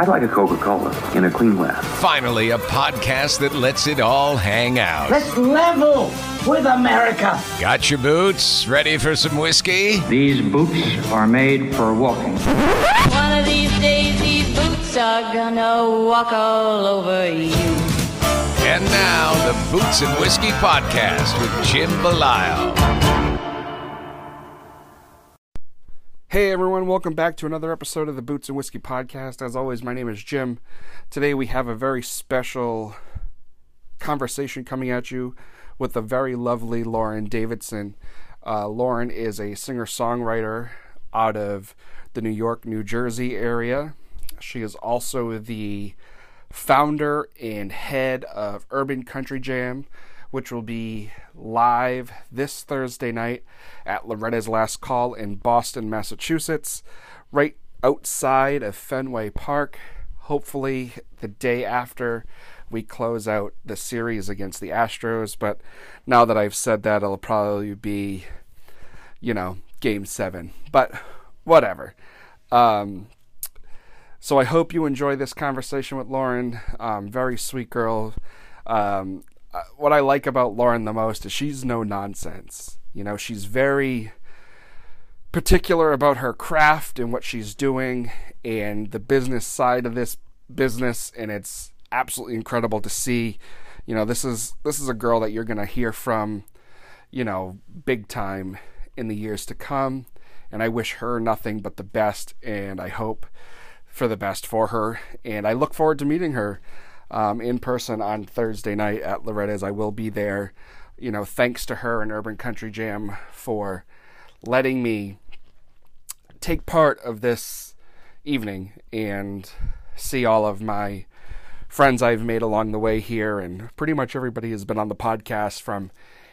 I'd like a Coca-Cola in a clean glass. Finally, a podcast that lets it all hang out. Let's level with America. Got your boots? Ready for some whiskey? These boots are made for walking. One of these days, these boots are gonna walk all over you. And now, the Boots and Whiskey Podcast with Jim Belisle. Hey everyone, welcome back to another episode of the Boots and Whiskey Podcast. As always, my name is Jim. Today we have a very special conversation coming at you with the very lovely Lauren Davidson. Uh, Lauren is a singer songwriter out of the New York, New Jersey area. She is also the founder and head of Urban Country Jam, which will be live this Thursday night at Loretta's Last Call in Boston, Massachusetts, right outside of Fenway Park. Hopefully, the day after we close out the series against the Astros. But now that I've said that, it'll probably be, you know, game seven. But whatever. Um, so I hope you enjoy this conversation with Lauren. Um, very sweet girl. Um, uh, what I like about Lauren the most is she's no nonsense. You know, she's very particular about her craft and what she's doing and the business side of this business and it's absolutely incredible to see. You know, this is this is a girl that you're going to hear from, you know, big time in the years to come and I wish her nothing but the best and I hope for the best for her and I look forward to meeting her um, in person on Thursday night at Loretta's. I will be there. You know, thanks to her and Urban Country Jam for letting me take part of this evening and see all of my friends I've made along the way here. And pretty much everybody has been on the podcast from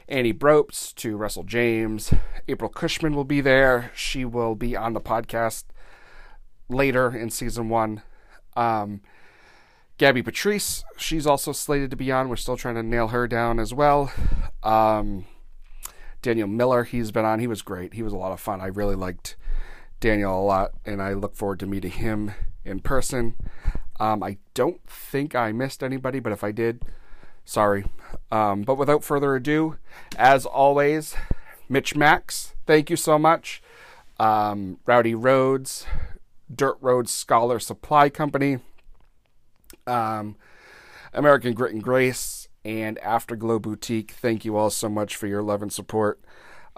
Annie Brooks to Russell James. April Cushman will be there. She will be on the podcast later in season one. Um, Gabby Patrice, she's also slated to be on. We're still trying to nail her down as well. Um, Daniel Miller, he's been on. He was great. He was a lot of fun. I really liked Daniel a lot, and I look forward to meeting him in person. Um, I don't think I missed anybody, but if I did, sorry. Um, but without further ado, as always, Mitch Max, thank you so much. Um, Rowdy Roads, Dirt Road Scholar Supply Company um, American Grit and Grace, and Afterglow Boutique. Thank you all so much for your love and support.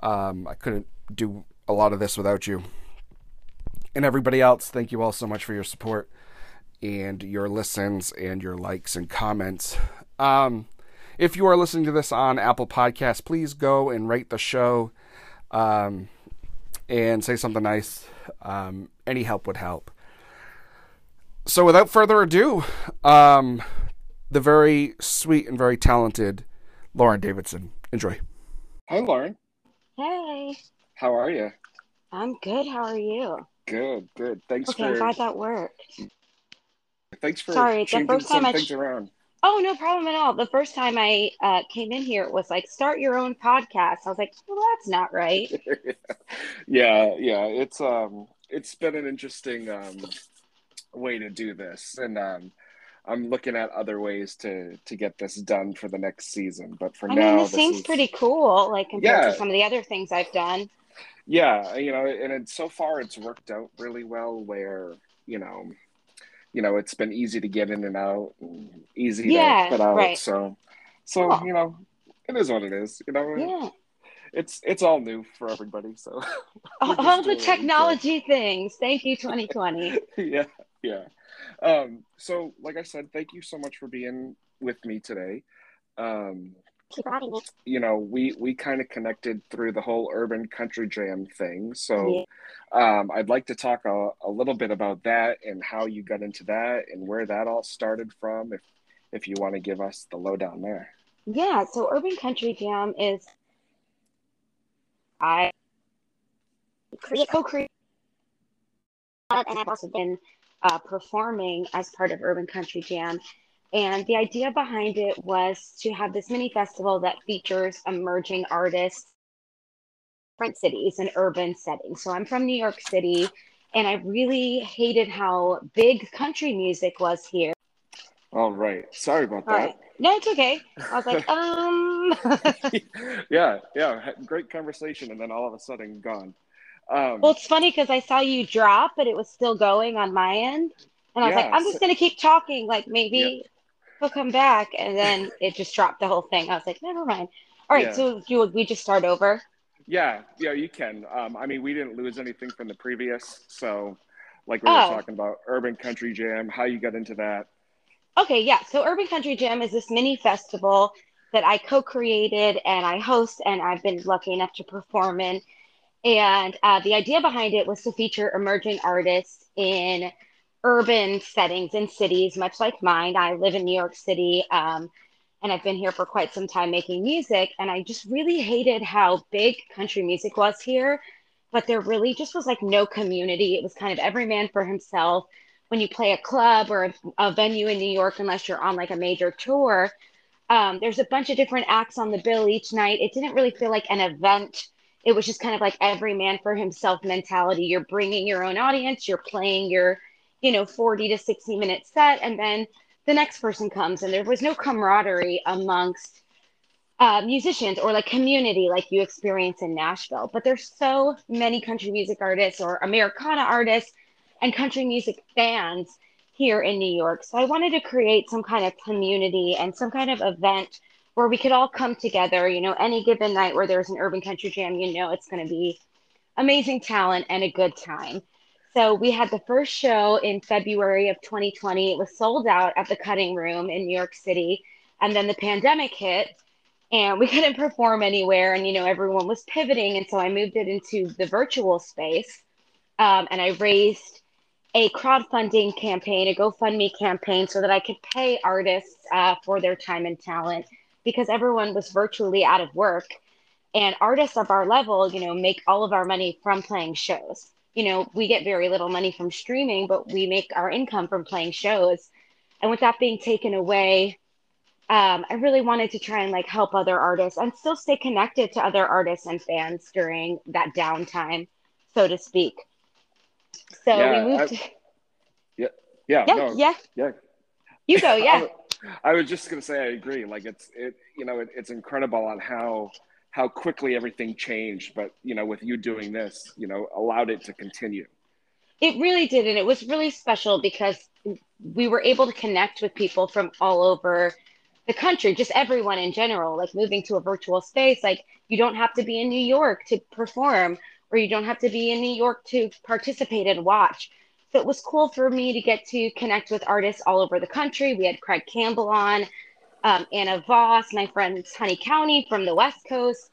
Um, I couldn't do a lot of this without you. And everybody else, thank you all so much for your support and your listens and your likes and comments. Um, if you are listening to this on Apple Podcasts, please go and rate the show um, and say something nice. Um, any help would help so without further ado, um, the very sweet and very talented Lauren Davidson. Enjoy. Hi, Lauren. Hey. How are you? I'm good. How are you? Good, good. Thanks for. okay, for. I'm glad that worked. Thanks for Sorry, the first time some I things ch- around. Oh, no problem at all. The first time I uh, came in here, it was like, start your own podcast. I was like, well, that's not right. yeah, yeah. It's um, it's been an interesting um, way to do this, and um, I'm looking at other ways to to get this done for the next season. But for I now, mean, this this seems is, pretty cool, like compared Yeah. to some of the other things I've done. yeah, you know, and it, so far it's worked out really well. Where you know, you know, it's been easy to get in and out, and easy Yeah, to put out. right. So, so Cool. you know, it is what it is. You know, Yeah. it's it's all new for everybody. So, All, all the doing what we technology things. Thank you, 2020. yeah, yeah. Um, so, like I said, thank you so much for being with me today. Um, you know, we we kind of connected through the whole urban country jam thing. So, um, I'd like to talk a, a little bit about that and how you got into that and where that all started from. If if you want to give us the lowdown there. Yeah, so Urban Country Jam is I create co-create and I've also been uh, performing as part of Urban Country Jam. And the idea behind it was to have this mini festival that features emerging artists, in different cities and urban settings. So I'm from New York City, and I really hated how big country music was here. All right. Sorry about All that. right. No, it's okay. I was like, um, yeah, yeah. Great conversation, and then all of a sudden gone. Um, well, it's funny because I saw you drop, but it was still going on my end. And I was like, I'm just so- going to keep talking. Like, maybe he'll come back. And then it just dropped the whole thing. I was like, never mind. All right. Yeah. So, do we just start over? Yeah, yeah, you can. Um, I mean, we didn't lose anything from the previous, so like we were Oh. talking about Urban Country Jam, how you got into that. Okay, yeah. So Urban Country Jam is this mini festival that I co-created and I host, and I've been lucky enough to perform in. And uh, the idea behind it was to feature emerging artists in urban settings in cities, much like mine. I live in New York City, um, and I've been here for quite some time making music. And I just really hated how big country music was here, but there really just was like no community. It was kind of every man for himself when you play a club or a, venue in New York, unless you're on like a major tour, um, there's a bunch of different acts on the bill each night. It didn't really feel like an event. It was just kind of like every man for himself mentality. You're bringing your own audience, you're playing your, you know, 40 to 60 minute set, and then the next person comes, and there was no camaraderie amongst uh, musicians or like community like you experience in Nashville. But there's so many country music artists or Americana artists and country music fans here in New York. So I wanted to create some kind of community and some kind of event where we could all come together. You know, any given night where there's an urban country jam, you know, it's going to be amazing talent and a good time. So we had the first show in February of 2020. It was sold out at the Cutting Room in New York City. And then the pandemic hit and we couldn't perform anywhere. And, you know, everyone was pivoting. And so I moved it into the virtual space. Um, and I raised a crowdfunding campaign, a GoFundMe campaign, so that I could pay artists uh, for their time and talent because everyone was virtually out of work. And artists of our level, you know, make all of our money from playing shows. You know, we get very little money from streaming, but we make our income from playing shows. And with that being taken away, um, I really wanted to try and like help other artists and still stay connected to other artists and fans during that downtime, so to speak. So Yeah, we moved. I- Yeah, yeah, Yeah, no, yeah. yeah. You go, yeah. I, was just gonna say I agree. Like it's it, you know, it, it's incredible on how how quickly everything changed. But you know, with you doing this, you know, allowed it to continue. It really did. And it was really special because we were able to connect with people from all over the country, just everyone in general, like moving to a virtual space. Like you don't have to be in New York to perform, or you don't have to be in New York to participate and watch. So it was cool for me to get to connect with artists all over the country. We had Craig Campbell on, um, Anna Voss, my friends Honey County from the West Coast,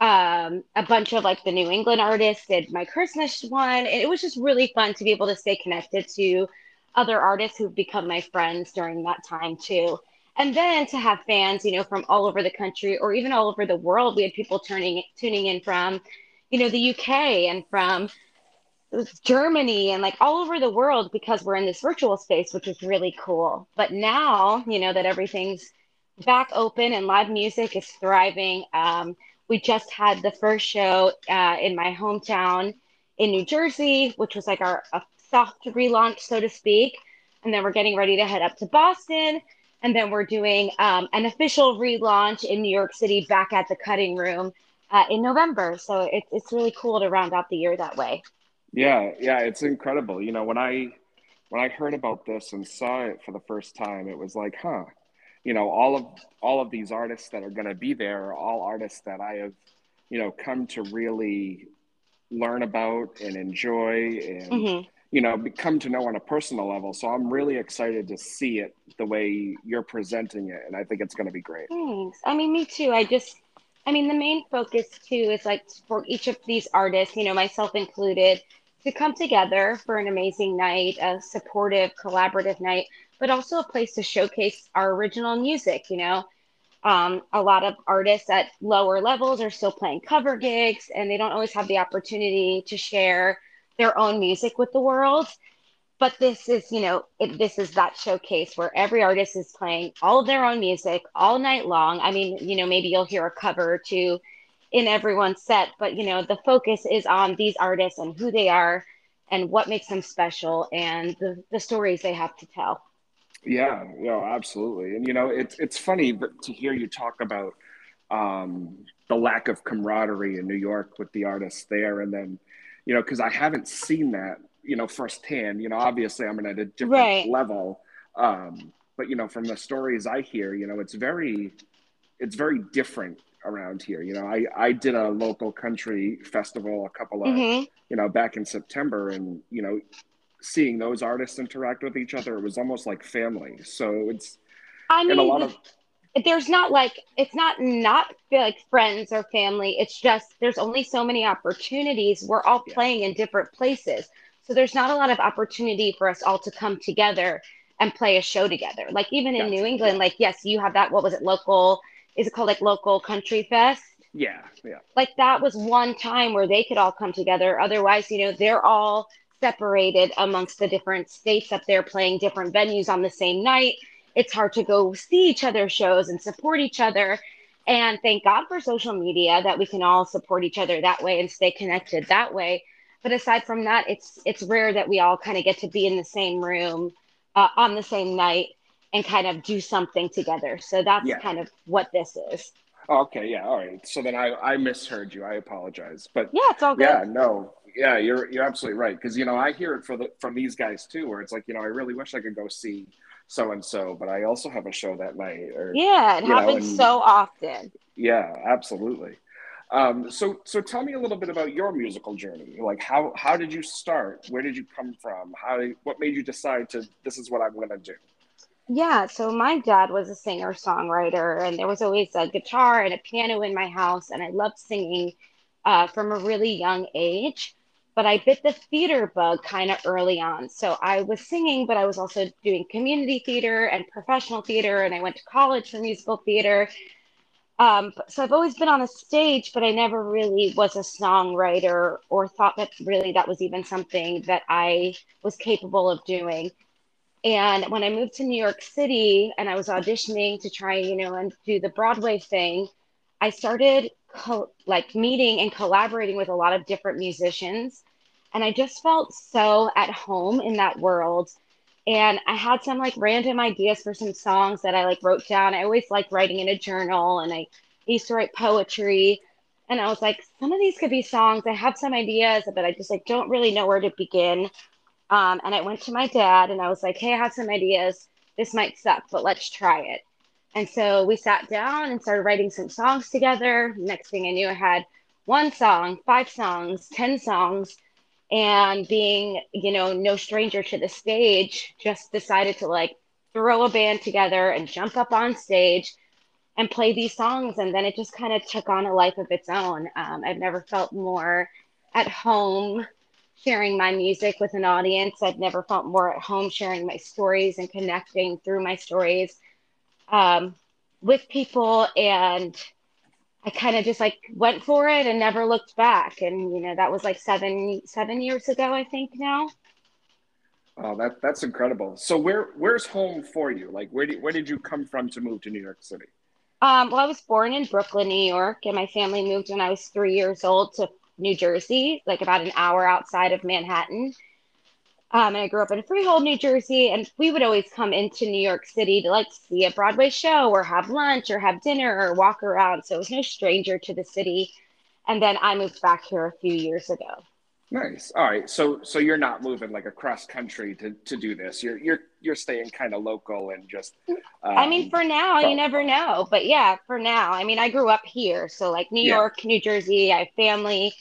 um, a bunch of like the New England artists did my Christmas one. And it was just really fun to be able to stay connected to other artists who've become my friends during that time too. And then to have fans, you know, from all over the country or even all over the world. We had people turning tuning in from, you know, the UK and from Germany and like all over the world because we're in this virtual space, which is really cool. But now, you know, that everything's back open and live music is thriving. Um, we just had the first show uh, in my hometown in New Jersey, which was like our soft relaunch, so to speak. And then we're getting ready to head up to Boston. And then we're doing um, an official relaunch in New York City back at the cutting room uh, in November. So it, it's really cool to round out the year that way. Yeah, yeah, it's incredible. You know, when I when I heard about this and saw it for the first time, it was like, huh, you know, all of all of these artists that are going to be there are all artists that I have, you know, come to really learn about and enjoy and mm-hmm. you know come to know on a personal level so i'm really excited to see it the way you're presenting it and i think it's going to be great thanks i mean me too i just i mean the main focus too is like for each of these artists you know myself included to come together for an amazing night a supportive collaborative night but also a place to showcase our original music you know um, a lot of artists at lower levels are still playing cover gigs and they don't always have the opportunity to share their own music with the world. But this is, you know, it, this is that showcase where every artist is playing all of their own music all night long. I mean, you know, maybe you'll hear a cover two in everyone's set, but, you know, the focus is on these artists and who they are and what makes them special and the, the stories they have to tell. Yeah, yeah, absolutely. And you know, it's it's funny to hear you talk about um, the lack of camaraderie in New York with the artists there, and then you know, because I haven't seen that, you know, firsthand. You know, obviously I'm at a different right. level, um, but you know, from the stories I hear, you know, it's very, it's very different around here. You know, I I did a local country festival a couple of, mm-hmm. you know, back in September, and you know, seeing those artists interact with each other, it was almost like family. So it's, I mean, a lot of, there's not like it's not not like friends or family. It's just there's only so many opportunities. We're all yeah. playing in different places, so there's not a lot of opportunity for us all to come together and play a show together. Like even in New England, like yes, you have that. What was it? Local? Is it called like local country fest? Yeah, yeah. Like that was one time where they could all come together. Otherwise, you know, they're all separated amongst the different states up there playing different venues on the same night. It's hard to go see each other's shows and support each other. And thank God for social media that we can all support each other that way and stay connected that way. But aside from that, it's it's rare that we all kind of get to be in the same room uh, on the same night and kind of do something together. So that's yeah. kind of what this is. Okay, yeah, all right. So then I I misheard you. I apologize. But yeah, it's all good. Yeah, no, yeah, you're you're absolutely right because you know I hear it for the from these guys too, where it's like you know I really wish I could go see so and so, but I also have a show that night. Or yeah, it happens know, and, so often. Yeah, absolutely. Um, so so tell me a little bit about your musical journey. Like how how did you start? Where did you come from? How what made you decide to this is what I'm going to do? Yeah, so my dad was a singer songwriter, and there was always a guitar and a piano in my house, and I loved singing uh, from a really young age but I bit the theater bug kind of early on. So I was singing, but I was also doing community theater and professional theater, and I went to college for musical theater. Um, so I've always been on a stage, but I never really was a songwriter or thought that really that was even something that I was capable of doing. And when I moved to New York City and I was auditioning to try, you know, and do the Broadway thing, I started co- like meeting and collaborating with a lot of different musicians. And I just felt so at home in that world. And I had some like random ideas for some songs that I like wrote down. I always like writing in a journal and I used to write poetry. And I was like, some of these could be songs. I have some ideas, but I just like don't really know where to begin. Um, and I went to my dad and I was like, hey, I have some ideas. This might suck, but let's try it. And so we sat down and started writing some songs together. Next thing I knew, I had one song, five songs, 10 songs. And being, you know, no stranger to the stage, just decided to like throw a band together and jump up on stage and play these songs. And then it just kind of took on a life of its own. Um, I've never felt more at home sharing my music with an audience. I've never felt more at home sharing my stories and connecting through my stories um, with people and I kind of just like went for it and never looked back. And you know, that was like seven seven years ago, I think now. Oh, that that's incredible. So where where's home for you? Like where did where did you come from to move to New York City? Um, well, I was born in Brooklyn, New York, and my family moved when I was three years old to New Jersey, like about an hour outside of Manhattan. Um, and I grew up in Freehold, New Jersey, and we would always come into New York City to like see a Broadway show or have lunch or have dinner or walk around. So it was no stranger to the city. And then I moved back here a few years ago. Nice. All right. So so you're not moving like across country to, to do this. You're you're you're staying kind of local and just. Um, I mean, for now, from, you never know. But yeah, for now, I mean, I grew up here, so like New yeah. York, New Jersey. I have family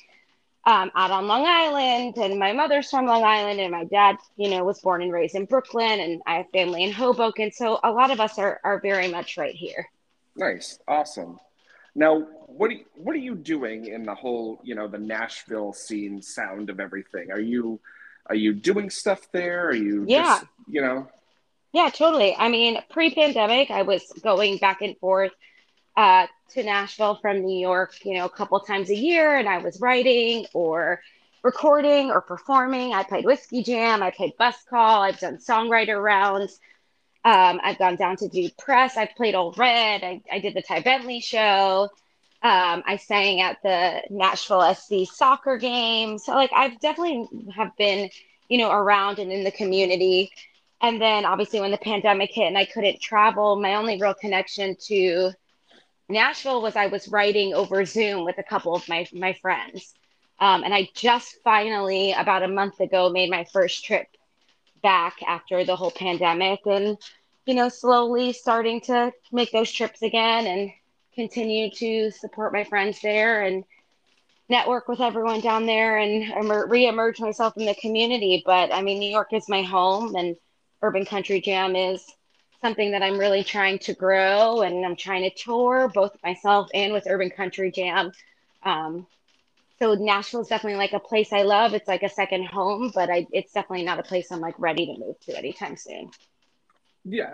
um, out on Long Island, and my mother's from Long Island, and my dad, you know, was born and raised in Brooklyn, and I have family in Hoboken. So a lot of us are are very much right here. Nice, awesome. Now, what are you, what are you doing in the whole, you know, the Nashville scene sound of everything? Are you are you doing stuff there? Are you yeah. Just, you know? Yeah, totally. I mean, pre-pandemic, I was going back and forth uh, to Nashville from New York, you know, a couple times a year, and I was writing or recording or performing. I played Whiskey Jam, I played Bus Call, I've done songwriter rounds. Um, I've gone down to do press. I've played Ole Red. I, I did the Ty Bentley show. Um, I sang at the Nashville SC soccer game. So like I've definitely have been, you know, around and in the community. And then obviously when the pandemic hit and I couldn't travel, my only real connection to Nashville was I was writing over Zoom with a couple of my my friends. Um, and I just finally about a month ago made my first trip back after the whole pandemic and you know slowly starting to make those trips again and continue to support my friends there and network with everyone down there and emer- re-emerge myself in the community. But i mean new york is my home and urban country jam is something that i'm really trying to grow and i'm trying to tour both myself and with urban country jam. Um, so Nashville is definitely like a place I love. It's like a second home, but I, it's definitely not a place I'm like ready to move to anytime soon. Yeah,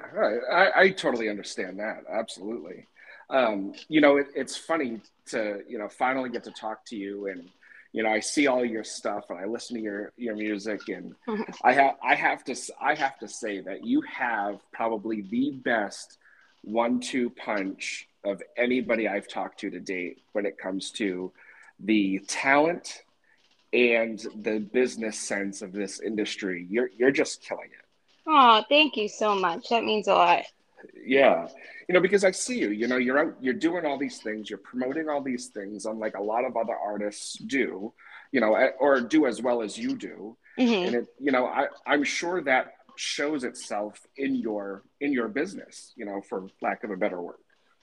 I, I totally understand that. Absolutely. Um, you know, it, it's funny to, you know, finally get to talk to you and, you know, I see all your stuff and I listen to your, your music and I have, I have to, I have to say that you have probably the best one, two punch of anybody I've talked to to date when it comes to the talent and the business sense of this industry. You're you're just killing it. Oh, thank you so much. That means a lot. Yeah. You know, because I see you, you know, you're out, you're doing all these things, you're promoting all these things, unlike a lot of other artists do, you know, or do as well as you do. Mm-hmm. And it, you know, I, I'm sure that shows itself in your in your business, you know, for lack of a better word.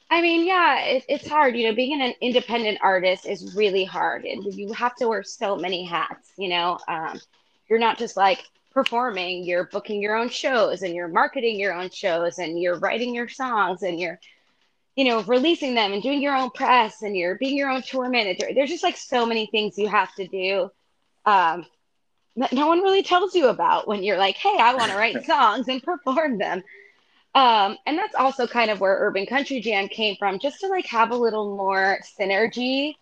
I mean, yeah, it, it's hard. You know, being an independent artist is really hard, and you have to wear so many hats. You know, um, you're not just like performing; you're booking your own shows, and you're marketing your own shows, and you're writing your songs, and you're, you know, releasing them, and doing your own press, and you're being your own tour manager. There's just like so many things you have to do. Um, that no one really tells you about when you're like, hey, I want to write songs and perform them. Um, and that's also kind of where Urban Country Jam came from, just to like have a little more synergy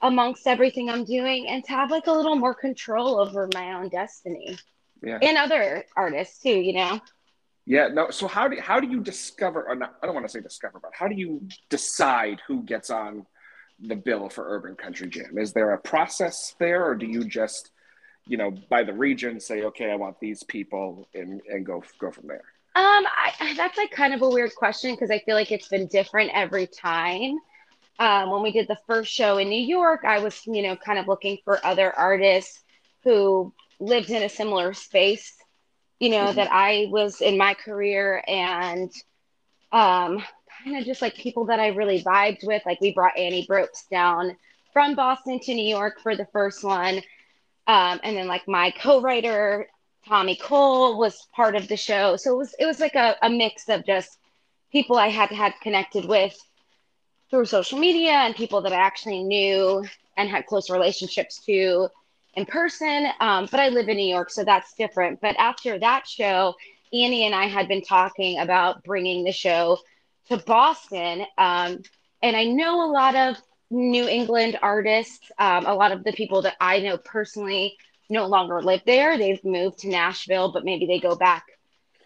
amongst everything I'm doing and to have like a little more control over my own destiny. Yeah. And other artists too, you know. Yeah, no. So how do how do you discover or not, I don't want to say discover, but how do you decide who gets on the bill for Urban Country Jam? Is there a process there or do you just, you know, by the region say, okay, I want these people and and go go from there? Um, I, that's like kind of a weird question because I feel like it's been different every time. Um, when we did the first show in New York, I was, you know, kind of looking for other artists who lived in a similar space, you know, mm-hmm. that I was in my career and um, kind of just like people that I really vibed with. Like we brought Annie Brooks down from Boston to New York for the first one. Um, and then like my co-writer Tommy Cole was part of the show. So it was it was like a, a mix of just people I had had connected with through social media and people that I actually knew and had close relationships to in person. Um, but I live in New York, so that's different. But after that show, Annie and I had been talking about bringing the show to Boston. Um, and I know a lot of New England artists. Um, a lot of the people that I know personally no longer live there. They've moved to Nashville, but maybe they go back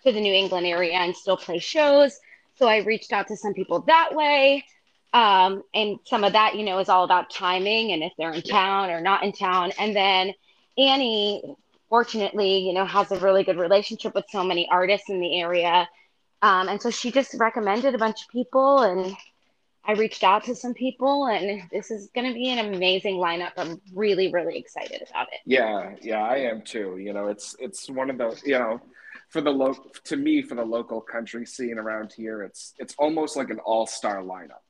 to the New England area and still play shows. So I reached out to some people that way. Um, and some of that, you know, is all about timing and if they're in town or not in town. And then Annie, fortunately, you know, has a really good relationship with so many artists in the area. Um, and so she just recommended a bunch of people and I reached out to some people and this is going to be an amazing lineup. I'm really, really excited about it. Yeah. Yeah, I am too. You know, it's, it's one of those, you know, for the local, to me, for the local country scene around here, it's, it's almost like an all-star lineup.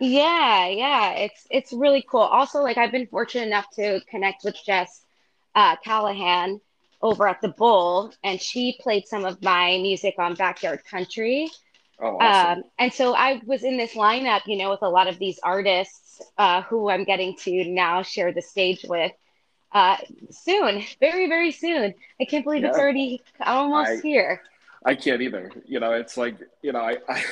Yeah, yeah, it's it's really cool. Also, like I've been fortunate enough to connect with Jess uh, Callahan over at the Bull, and she played some of my music on Backyard Country. Oh, awesome. Um, and so I was in this lineup, you know, with a lot of these artists uh, who I'm getting to now share the stage with uh, soon, very, very soon. I can't believe yeah. it's already almost I, here. I can't either. You know, it's like, you know, I, I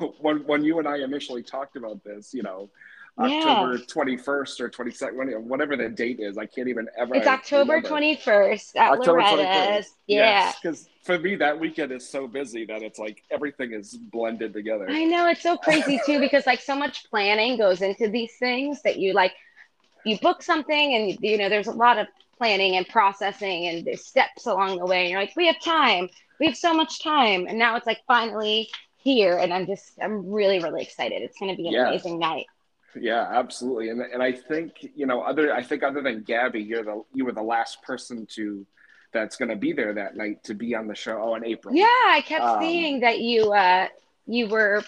when, when you and I initially talked about this, you know, October twenty first or twenty second, whatever the date is. I can't even ever. It's October twenty first at October Loretta's. Yeah, because yes, for me that weekend is so busy that it's like everything is blended together. I know it's so crazy too because like so much planning goes into these things that you like. You book something and you know there's a lot of planning and processing and there's steps along the way. And you're like, we have time. We have so much time. And now it's like finally here. And I'm just, I'm really, really excited. It's going to be an yeah. amazing night. Yeah, absolutely. And and I think, you know, other I think other than Gabby, you're the you were the last person to that's going to be there that night to be on the show oh, in April. Yeah, I kept um, seeing that you uh you were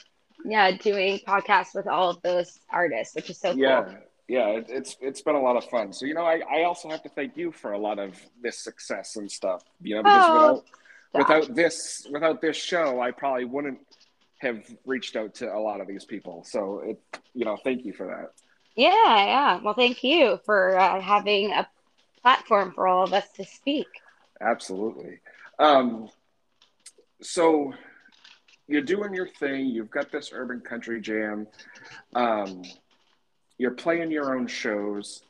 yeah doing podcasts with all of those artists, which is so yeah, cool. Yeah, it, it's it's been a lot of fun. So you know, I, I also have to thank you for a lot of this success and stuff. You know, because oh, without without this without this show, I probably wouldn't have reached out to a lot of these people. So it, you know, thank you for that. Yeah, yeah. Well, thank you for uh, having a platform for all of us to speak. Absolutely. Um, so you're doing your thing. You've got this urban country jam. Um, you're playing your own shows.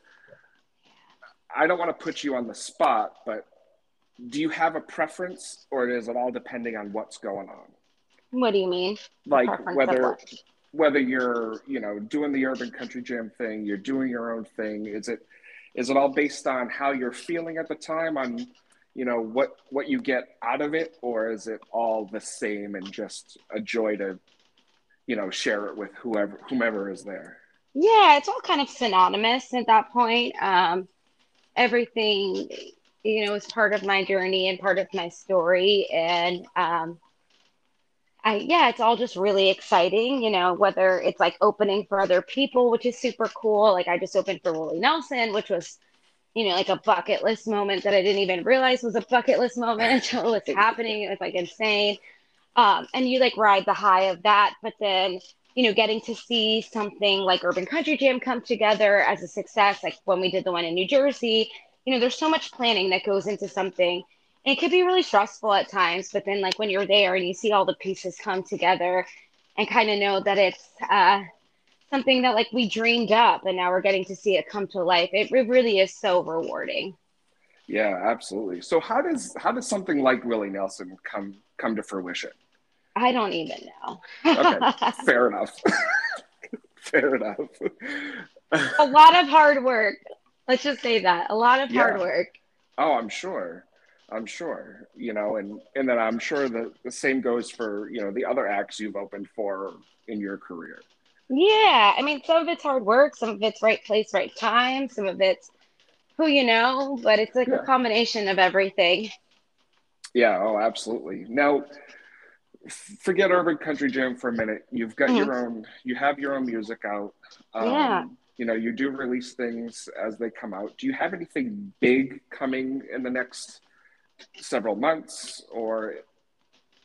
I don't want to put you on the spot, but do you have a preference, or is it all depending on what's going on? What do you mean? Like whether whether you're you know doing the urban country jam thing, you're doing your own thing. Is it is it all based on how you're feeling at the time on you know what what you get out of it, or is it all the same and just a joy to you know share it with whoever whomever is there? Yeah, it's all kind of synonymous at that point. Um, everything you know is part of my journey and part of my story, and um, I, yeah, it's all just really exciting, you know, whether it's like opening for other people, which is super cool. Like I just opened for Willie Nelson, which was, you know, like a bucket list moment that I didn't even realize was a bucket list moment until it was happening. It was like insane. Um, and you like ride the high of that, but then, you know, getting to see something like Urban Country Jam come together as a success, like when we did the one in New Jersey, you know, there's so much planning that goes into something it could be really stressful at times but then like when you're there and you see all the pieces come together and kind of know that it's uh, something that like we dreamed up and now we're getting to see it come to life it, it really is so rewarding. Yeah absolutely. So how does how does something like willie nelson come come to fruition? I don't even know. Okay fair enough. Fair enough. A lot of hard work. Let's just say that. A lot of yeah. hard work. Oh i'm sure I'm sure, you know, and and then I'm sure that the same goes for you know the other acts you've opened for in your career. Yeah, I mean, some of it's hard work, some of it's right place, right time, some of it's who you know, but it's like yeah. a combination of everything. Yeah. Oh, absolutely. Now, forget Urban Country Jam for a minute. You've got mm-hmm. your own. You have your own music out. Um, yeah. You know, you do release things as they come out. Do you have anything big coming in the next several months or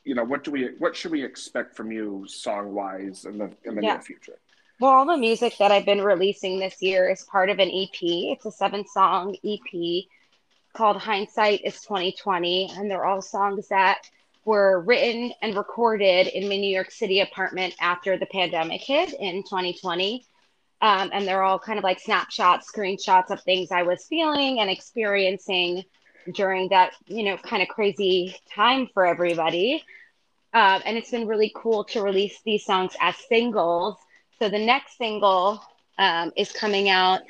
you know what do we what should we expect from you song wise in the in the yeah. near future? Well all the music that i've been releasing this year is part of an ep it's a seven song ep called hindsight is 2020 and they're all songs that were written and recorded in my new york city apartment after the pandemic hit in 2020 Um, and they're all kind of like snapshots, screenshots of things I was feeling and experiencing during that, you know, kind of crazy time for everybody. Uh, and it's been really cool to release these songs as singles. So the next single um, is coming out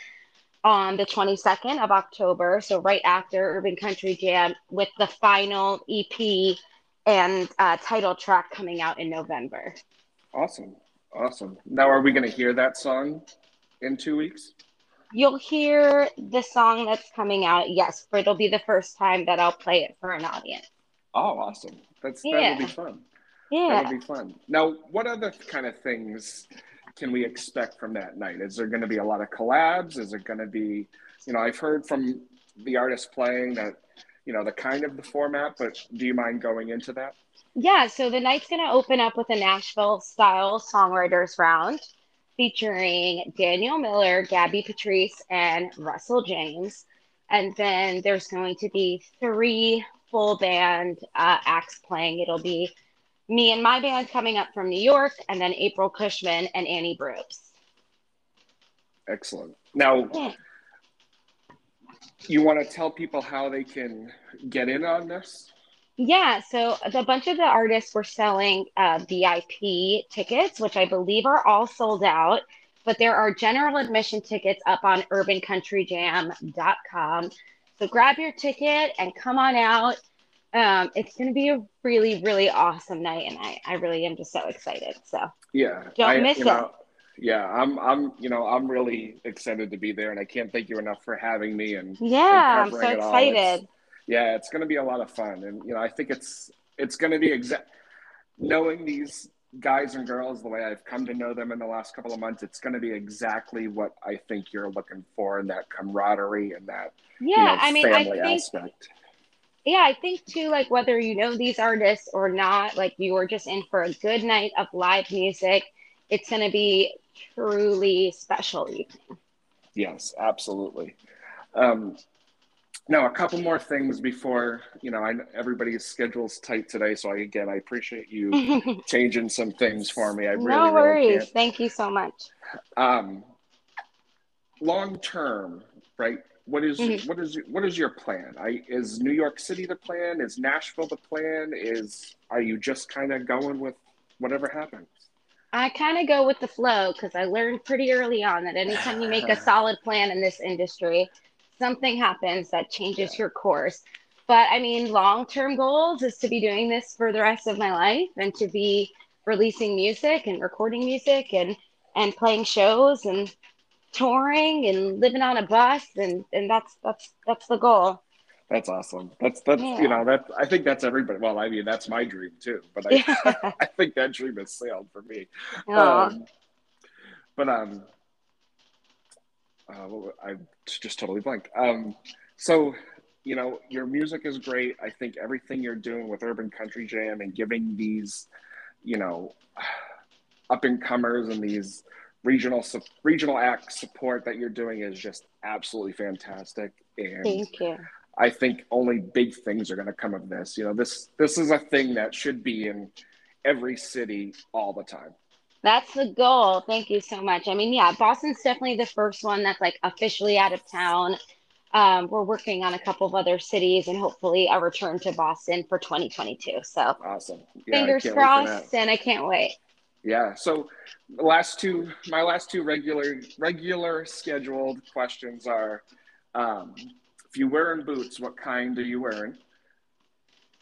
on the 22nd of October. So right after Urban Country Jam, with the final EP and uh, title track coming out in November. Awesome. Awesome. Now, are we going to hear that song in two weeks? You'll hear the song that's coming out, yes, but it'll be the first time that I'll play it for an audience. Oh, awesome. That's yeah. that'll be fun. Yeah. That'll be fun. Now, what other kind of things can we expect from that night? Is there going to be a lot of collabs? Is it going to be, you know, I've heard from the artists playing that, you know, the kind of the format, but do you mind going into that? Yeah, so the night's going to open up with a Nashville style songwriters round featuring Daniel Miller, Gabby Patrice, and Russell James. And then there's going to be three full band uh, acts playing. It'll be me and my band coming up from New York, and then April Cushman and Annie Brooks. Excellent. Now, yeah. you want to tell people how they can get in on this? Yeah, so a bunch of the artists were selling uh, VIP tickets, which I believe are all sold out. But there are general admission tickets up on urbancountryjam.com. So grab your ticket and come on out um, it's going to be a really, really awesome night, and I, I really am just so excited. So yeah, don't I, miss it. Know, yeah, I'm, I'm, you know, I'm really excited to be there, and I can't thank you enough for having me. And yeah, and I'm so excited. Yeah, it's going to be a lot of fun, and you know, I think it's, it's going to be exact. Knowing these guys and girls the way I've come to know them in the last couple of months, it's going to be exactly what I think you're looking for in that camaraderie and that yeah, you know, I mean, I think, aspect yeah, I think too, like whether you know these artists or not, like you are just in for a good night of live music. It's going to be truly special evening. Yes, absolutely. Um, now, a couple more things before you know. I, everybody's schedule's tight today, so I, again, I appreciate you changing some things for me. I really, no worries. Really Thank you so much. Um, long term, right? What is, mm-hmm. what is what is your plan? I, is New York City the plan? Is Nashville the plan? Is are you just kind of going with whatever happens? I kind of go with the flow because I learned pretty early on that anytime you make a solid plan in this industry, something happens that changes yeah. your course. But I mean, long term goals is to be doing this for the rest of my life and to be releasing music and recording music and and playing shows and touring and living on a bus and and that's that's that's the goal that's awesome that's that's yeah. you know that i think that's everybody well i mean that's my dream too but i yeah. i think that dream has sailed for me um, but um uh, i just totally blanked um so you know your music is great i think everything you're doing with urban country jam and giving these you know up and comers and these regional regional act support that you're doing is just absolutely fantastic. And Thank you. I think only big things are going to come of this. You know, this this is a thing that should be in every city all the time. That's the goal. Thank you so much. I mean, yeah, Boston's definitely the first one that's like officially out of town. Um, we're working on a couple of other cities and hopefully a return to Boston for 2022. So awesome. Yeah, fingers crossed, and I can't wait. Yeah. So last two, my last two regular, regular scheduled questions are, um, if you wearing boots, what kind are you wearing?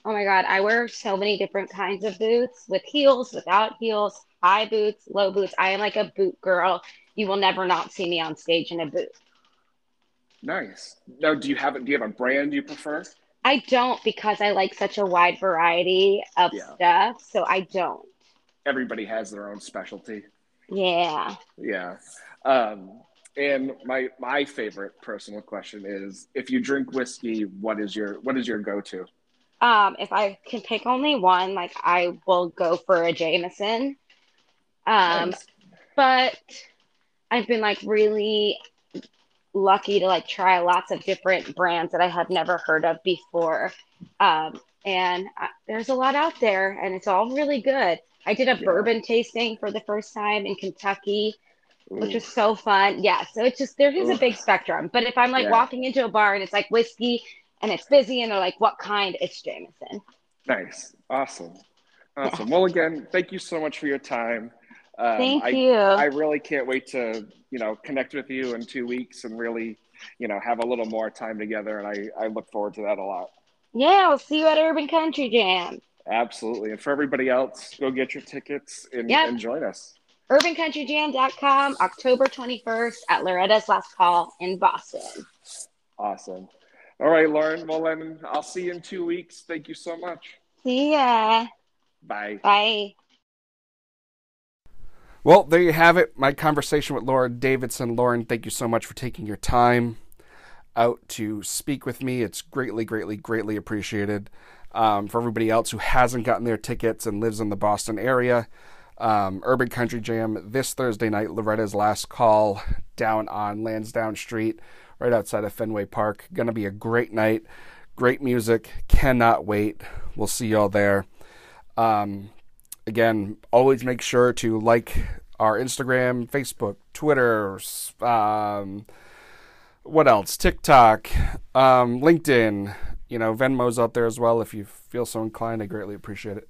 Oh my God, I wear so many different kinds of boots with heels, without heels, high boots, low boots. I am like a boot girl. You will never not see me on stage in a boot. Nice. Now, do you have do you have a brand you prefer? I don't because I like such a wide variety of yeah. stuff. So I don't everybody has their own specialty. Yeah. Yeah. Um, and my my favorite personal question is if you drink whiskey, what is your what is your go to? Um, if I can pick only one, like I will go for a Jameson. Um, nice. but I've been like really lucky to like try lots of different brands that I had never heard of before. Um, and I, there's a lot out there, and it's all really good. I did a yeah. bourbon tasting for the first time in Kentucky which is so fun. Yeah, so it's just there is a big spectrum. But if I'm like Yeah. walking into a bar and it's like whiskey and it's busy and they're like, "What kind?" It's Jameson. Nice. Awesome. Awesome. Well, again, thank you so much for your time. Um, Thank I, you. I really can't wait to, you know, connect with you in two weeks and really, you know, have a little more time together. And I, I look forward to that a lot. Yeah, we'll see you at Urban Country Jam. Absolutely. And for everybody else, go get your tickets and, Yep. and join us. UrbanCountryJam.com, October 21st at Loretta's Last Call in Boston. Awesome. All right, Lauren. Well, then I'll see you in two weeks. Thank you so much. See ya. Bye. Bye. Well, there you have it. My conversation with Lauren Davidson. Lauren, thank you so much for taking your time out to speak with me. It's greatly, greatly, greatly appreciated. Um, for everybody else who hasn't gotten their tickets and lives in the Boston area, um, Urban Country Jam this Thursday night, Loretta's Last Call, down on Lansdowne Street, right outside of Fenway Park. Going to be a great night. Great music. Cannot wait. We'll see y'all there. Um, again, always make sure to like our Instagram, Facebook, Twitter, um, what else? TikTok, um, LinkedIn. You know, Venmo's out there as well. If you feel so inclined, I greatly appreciate it.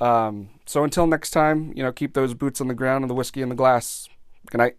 Um, so until next time, you know, keep those boots on the ground and the whiskey in the glass. Good night.